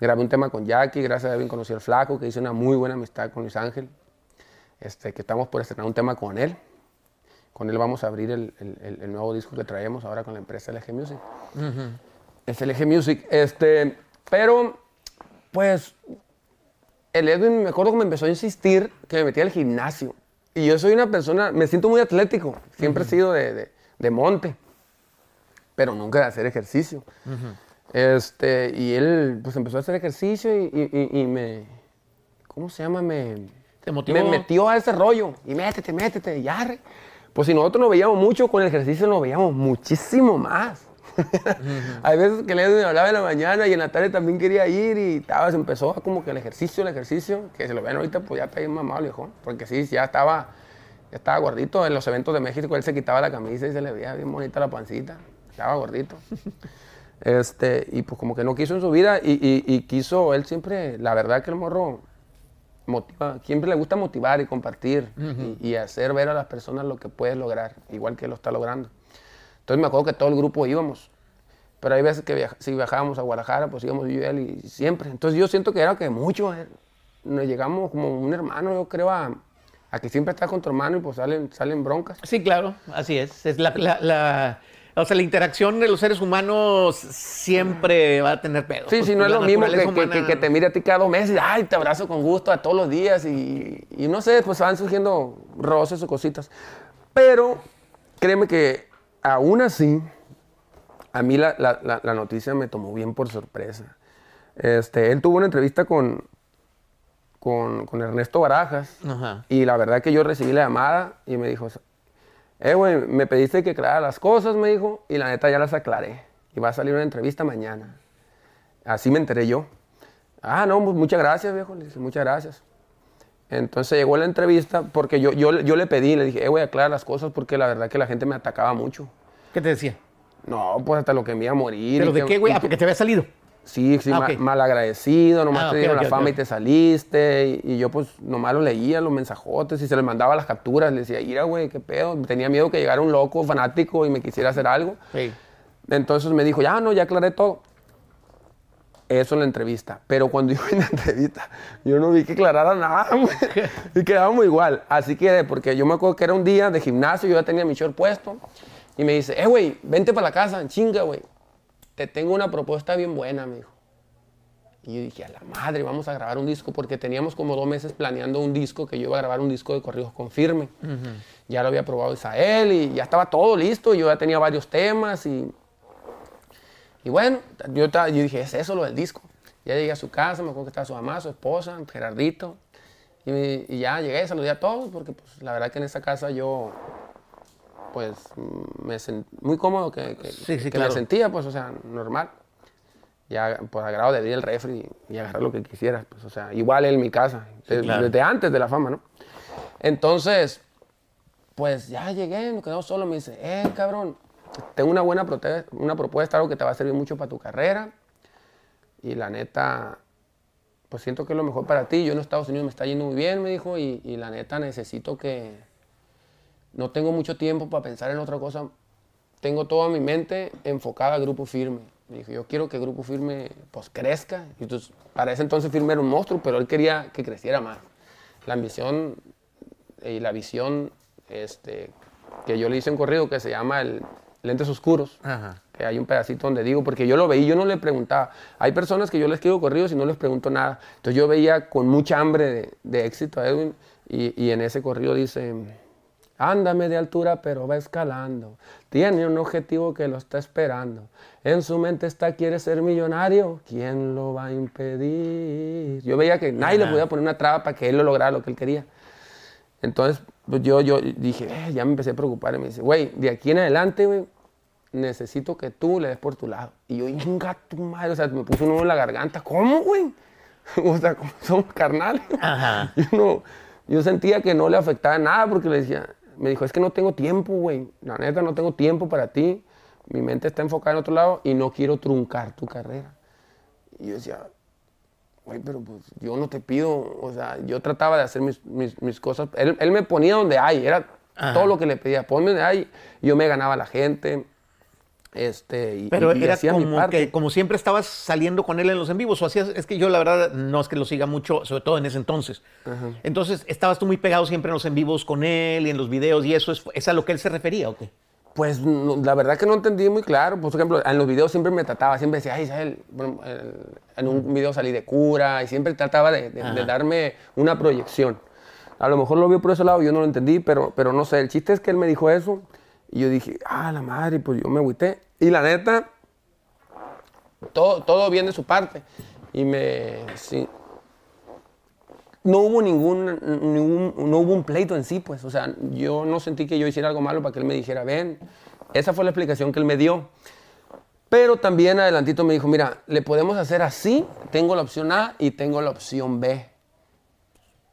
Speaker 3: Grabé un tema con Jackie, gracias a Edwin conocí al Flaco, que hice una muy buena amistad con Luis Ángel, este, que estamos por estrenar un tema con él. Con él vamos a abrir el, el- nuevo disco que traemos ahora con la empresa LG Music. Es LG Music. Este, pero, pues, el Edwin me acuerdo que me empezó a insistir que me metía al gimnasio. Y yo soy una persona, me siento muy atlético, siempre he sido de, de- de monte, pero nunca de hacer ejercicio. este, y él pues empezó a hacer ejercicio y, y- y- y me, ¿cómo se llama? Me,
Speaker 2: ¿Te motivó?
Speaker 3: me metió a ese rollo. Y métete, métete, y arre. Pues si nosotros nos veíamos mucho, con el ejercicio nos veíamos muchísimo más. [laughs] Hay veces que le me hablaba en la mañana y en la tarde también quería ir y estaba, se empezó como que el ejercicio, el ejercicio, que se lo ven ahorita, pues ya está bien mamado, viejo. Porque sí, ya estaba, ya estaba gordito. En los eventos de México él se quitaba la camisa y se le veía bien bonita la pancita. Estaba gordito. [laughs] Este, y pues como que no quiso en su vida y, y- y quiso, él siempre, la verdad que el morro motiva, siempre le gusta motivar y compartir y, y hacer ver a las personas lo que puedes lograr, igual que él lo está logrando. Entonces me acuerdo que todo el grupo íbamos, pero hay veces que viaja- si viajábamos a Guadalajara, pues íbamos yo y él y siempre. Entonces yo siento que era que mucho, eh, nos llegamos como un hermano, yo creo, a, a que siempre estás con tu hermano y pues salen, salen broncas.
Speaker 2: Sí, claro, así es. Es la, la- la- o sea, la interacción de los seres humanos siempre va a tener pedo.
Speaker 3: Sí, sí, no es lo mismo que,
Speaker 2: naturaleza
Speaker 3: que- que-
Speaker 2: humana-
Speaker 3: te mire a ti cada dos meses ay, te abrazo con gusto a todos los días y, y no sé, pues van surgiendo roces o cositas. Pero créeme que aún así, a mí la, la- la- la noticia me tomó bien por sorpresa. Este, él tuvo una entrevista con, con, con Ernesto Barajas
Speaker 2: Ajá.
Speaker 3: y la verdad que yo recibí la llamada y me dijo, eh, güey, me pediste que aclarara las cosas, me dijo, y la neta ya las aclaré. Y va a salir una entrevista mañana. así me enteré yo. Ah, no, pues muchas gracias, viejo. Le dije, muchas gracias. Entonces llegó la entrevista porque yo, yo, yo le pedí, le dije, eh, voy a aclarar las cosas porque la verdad que la gente me atacaba mucho.
Speaker 2: ¿Qué te decía?
Speaker 3: No, pues hasta lo que me iba a morir.
Speaker 2: ¿Pero
Speaker 3: y
Speaker 2: de
Speaker 3: que-
Speaker 2: qué, güey? Ah,
Speaker 3: que-
Speaker 2: porque te había salido.
Speaker 3: Sí, sí,
Speaker 2: Ah,
Speaker 3: ma-
Speaker 2: ok.
Speaker 3: malagradecido, nomás
Speaker 2: Ah,
Speaker 3: te dieron
Speaker 2: ok,
Speaker 3: la fama
Speaker 2: ok.
Speaker 3: y te saliste. Y, y yo pues nomás lo leía, los mensajotes y se les mandaba las capturas. Le decía, mira, güey, qué pedo. Tenía miedo que llegara un loco fanático y me quisiera hacer algo.
Speaker 2: Sí.
Speaker 3: Entonces me dijo, ya no, ya aclaré todo. Eso en la entrevista. Pero cuando [laughs] yo en la entrevista, yo no vi que aclarara nada, güey. [laughs] Y quedábamos igual. Así que, porque yo me acuerdo que era un día de gimnasio, yo ya tenía mi short puesto. Y me dice, eh, güey, vente para la casa, chinga, güey. Te tengo una propuesta bien buena, me dijo. Y yo dije, a la madre, vamos a grabar un disco, porque teníamos como dos meses planeando un disco, que yo iba a grabar un disco de corridos con firme. Ya lo había probado Isael y ya estaba todo listo, yo ya tenía varios temas y, y bueno, yo, dije, es eso lo del disco. Ya llegué a su casa, me acuerdo que estaba su mamá, su esposa, Gerardito, y, y ya llegué, saludé a todos, porque pues la verdad que en esa casa yo, pues, me sentí muy cómodo que, que-
Speaker 2: Sí, sí,
Speaker 3: que
Speaker 2: claro.
Speaker 3: me sentía, pues, o sea, normal ya por agrado de abrir el refri y agarrar lo que quisieras, pues, o sea, igual en mi casa,
Speaker 2: claro.
Speaker 3: desde antes de la fama, ¿no? Entonces, pues ya llegué, nos quedamos solos, me dice, eh, cabrón, tengo una buena una propuesta, algo que te va a servir mucho para tu carrera, y la neta, pues siento que es lo mejor para ti, yo en Estados Unidos me está yendo muy bien, me dijo, y, y la neta necesito que, no tengo mucho tiempo para pensar en otra cosa, tengo toda mi mente enfocada a Grupo Firme. Me dijo, yo quiero que Grupo Firme pues crezca. Y entonces, para ese entonces Firme era un monstruo, pero él quería que creciera más. La ambición y la visión este, que yo le hice en corrido, que se llama el Lentes Oscuros,
Speaker 2: Ajá.
Speaker 3: que hay un pedacito donde digo, porque yo lo veía, yo no le preguntaba. Hay personas que yo les escribo corridos y no les pregunto nada. Entonces yo veía con mucha hambre de, de éxito a Edwin y, y en ese corrido dice, ándame de altura pero va escalando, tiene un objetivo que lo está esperando, en su mente está, quiere ser millonario, ¿quién lo va a impedir? Yo veía que nadie le podía poner una traba para que él lo lograra lo que él quería. Entonces, pues yo, yo dije, eh, ya me empecé a preocupar. Y me dice, güey, de aquí en adelante, güey, necesito que tú le des por tu lado. Y yo, inga tu madre, o sea, me puso un nudo en la garganta. ¿Cómo, güey? [laughs] o sea, ¿cómo somos carnales?
Speaker 2: Ajá. [laughs]
Speaker 3: Yo, no, yo sentía que no le afectaba nada porque le decía, me dijo, es que no tengo tiempo, güey. La neta, no tengo tiempo para ti. Mi mente está enfocada en otro lado y no quiero truncar tu carrera. Y yo decía, güey, pero pues yo no te pido, o sea, yo trataba de hacer mis, mis- mis cosas. Él, él me ponía donde hay, era
Speaker 2: Ajá.
Speaker 3: todo lo que le pedía, ponme donde hay. Yo me ganaba a la gente. Este, y,
Speaker 2: Pero
Speaker 3: y- y
Speaker 2: era como que, como siempre estabas saliendo con él en los en vivos, o hacías, es que yo la verdad no es que lo siga mucho, sobre todo en ese entonces. Entonces, ¿estabas tú muy pegado siempre en los en vivos con él y en los videos y eso es, es a lo que él se refería o qué?
Speaker 3: Pues no, la verdad que no entendí muy claro. Por ejemplo, en los videos siempre me trataba, siempre decía, ay, Isabel, bueno, en un video salí de cura y siempre trataba de, de- darme una proyección. A lo mejor lo vio por ese lado, yo no lo entendí, pero, pero no sé. El chiste es que él me dijo eso y yo dije, ah, la madre, pues yo me agüité. Y la neta, todo, todo bien de su parte. Y me. sí, no hubo ningún, ningún- no hubo un pleito en sí, pues. O sea, yo no sentí que yo hiciera algo malo para que él me dijera, ven. Esa fue la explicación que él me dio. Pero también adelantito me dijo, mira, le podemos hacer así, tengo la opción A y tengo la opción B.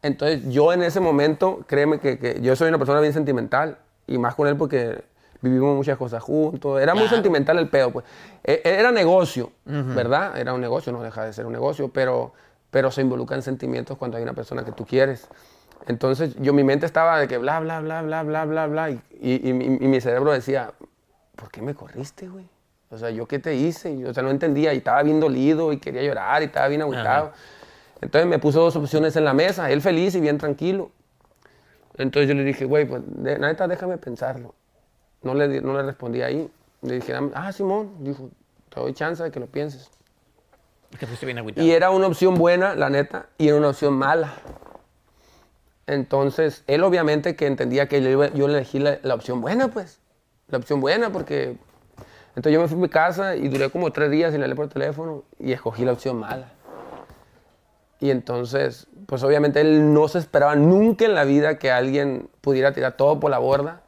Speaker 3: Entonces yo en ese momento, créeme que, que yo soy una persona bien sentimental y más con él porque vivimos muchas cosas juntos. Era muy sentimental el pedo, pues. E- Era negocio, ¿verdad? Era un negocio, no deja de ser un negocio, pero, pero se involucran sentimientos cuando hay una persona que tú quieres. Entonces yo mi mente estaba de que bla, bla, bla, bla, bla, bla, bla, y, y- y mi- y mi cerebro decía, ¿por qué me corriste, güey? O sea, ¿yo qué te hice? O sea, no entendía y estaba bien dolido y quería llorar y estaba bien agüitado. Entonces me puso dos opciones en la mesa, él feliz y bien tranquilo. Entonces yo le dije, güey, pues de, la neta déjame pensarlo. No le, no le respondí ahí. Le dije, ah, Simón, dijo, te doy chance de que lo pienses.
Speaker 2: Que fuiste bien agüitado.
Speaker 3: Y era una opción buena, la neta, y era una opción mala. Entonces, él obviamente que entendía que yo, yo le elegí la, la opción buena, pues. La opción buena, porque... Entonces yo me fui a mi casa y duré como tres días sin leer por teléfono y escogí la opción mala. Y entonces, pues obviamente él no se esperaba nunca en la vida que alguien pudiera tirar todo por la borda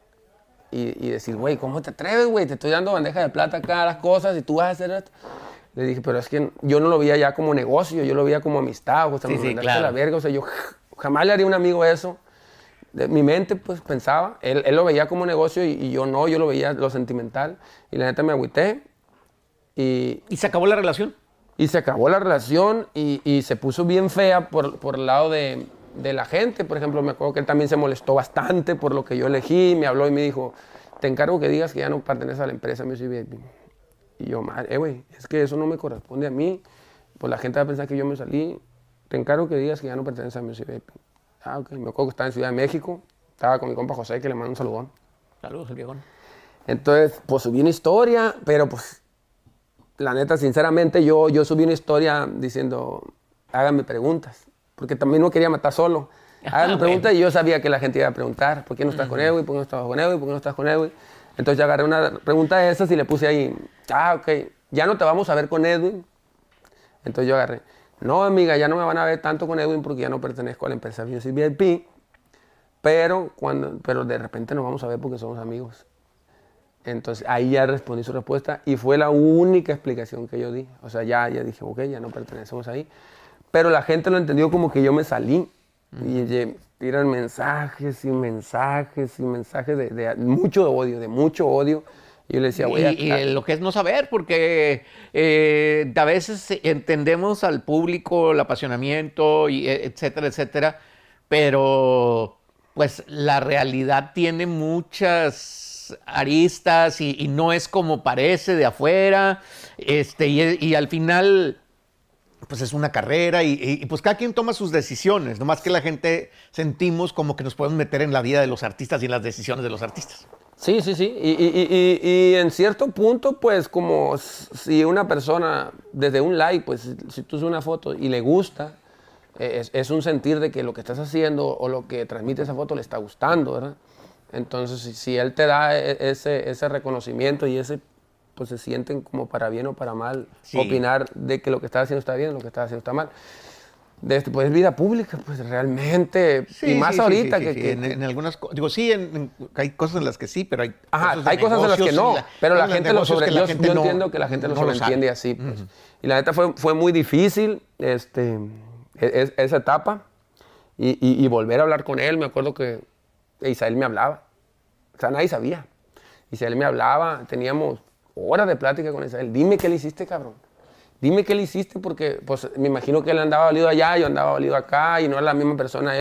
Speaker 3: y, y decir, güey, ¿cómo te atreves, güey? Te estoy dando bandeja de plata acá las cosas y tú vas a hacer esto. Le dije, pero es que yo no lo veía ya como negocio, yo lo veía como amistad, o sea,
Speaker 2: Sí,
Speaker 3: me
Speaker 2: sí, claro.
Speaker 3: a la verga, o sea, yo jamás le haría a un amigo eso. De mi mente, pues, pensaba, él, él lo veía como negocio y, y yo no, yo lo veía lo sentimental. Y la neta me agüité y,
Speaker 2: ¿Y se acabó la relación?
Speaker 3: Y se acabó la relación y, y se puso bien fea por, por el lado de, de la gente. Por ejemplo, me acuerdo que él también se molestó bastante por lo que yo elegí. Me habló y me dijo, te encargo que digas que ya no perteneces a la empresa Music VIP. Y yo, madre, eh, güey, es que eso no me corresponde a mí. Pues la gente va a pensar que yo me salí. Te encargo que digas que ya no perteneces a Music VIP. Ah, ok. Me acuerdo que estaba en Ciudad de México. Estaba con mi compa José, que le mando un saludón.
Speaker 2: Saludos, el viejón.
Speaker 3: Entonces, pues subí una historia, pero pues, la neta, sinceramente, yo, yo subí una historia diciendo, háganme preguntas, porque también no quería matar solo. Háganme
Speaker 2: Ah,
Speaker 3: preguntas y yo sabía que la gente iba a preguntar, ¿por qué no estás con Edwin? ¿Por qué no estás con Edwin? ¿Por qué no estás con Edwin? Entonces yo agarré una pregunta de esas y le puse ahí, ah, ok, ya no te vamos a ver con Edwin. Entonces yo agarré, no, amiga, ya no me van a ver tanto con Edwin porque ya no pertenezco a la empresa Music VIP, pero, cuando, pero de repente nos vamos a ver porque somos amigos. Entonces ahí ya respondí su respuesta y fue la única explicación que yo di. O sea, ya, ya dije, ok, ya no pertenecemos ahí. Pero la gente lo entendió como que yo me salí. Y tiran mensajes y mensajes y mensajes de, de mucho odio, de mucho odio. Y yo le decía, güey,
Speaker 2: y, y lo que es no saber, porque eh, a veces entendemos al público, el apasionamiento, y, eh, etcétera, etcétera, pero pues la realidad tiene muchas aristas y, no es como parece de afuera, este, y, al final pues es una carrera y, y- y, pues cada quien toma sus decisiones, nomás que la gente sentimos como que nos podemos meter en la vida de los artistas y en las decisiones de los artistas.
Speaker 3: Sí, sí, sí. Y, en cierto punto, pues como si una persona desde un like, pues si- si tú subes una foto y le gusta, eh, es, es un sentir de que lo que estás haciendo o lo que transmite esa foto le está gustando, ¿verdad? Entonces, si, si él te da e- ese, ese reconocimiento y ese, pues se sienten como para bien o para mal,
Speaker 2: Sí.
Speaker 3: opinar de que lo que estás haciendo está bien lo que estás haciendo está mal. De este, pues vida pública, pues realmente, y más
Speaker 2: sí, sí,
Speaker 3: ahorita
Speaker 2: sí,
Speaker 3: que,
Speaker 2: sí,
Speaker 3: que-
Speaker 2: en, en algunas digo sí en- en- hay cosas en las que sí pero hay
Speaker 3: Ajá,
Speaker 2: cosas de
Speaker 3: hay cosas en las que no,
Speaker 2: la-
Speaker 3: pero la gente lo sobre, yo,
Speaker 2: gente
Speaker 3: yo
Speaker 2: no-
Speaker 3: entiendo que la gente
Speaker 2: no lo
Speaker 3: sobreentiende así. pues. Y la neta fue, fue muy difícil este, e- es- esa etapa y, y- y volver a hablar con él. Me acuerdo que Isael me hablaba, o sea, nadie sabía. Isael me hablaba, teníamos horas de plática con Isael. Dime qué le hiciste, cabrón. Dime qué le hiciste porque pues me imagino que él andaba valido allá, yo andaba valido acá y no era la misma persona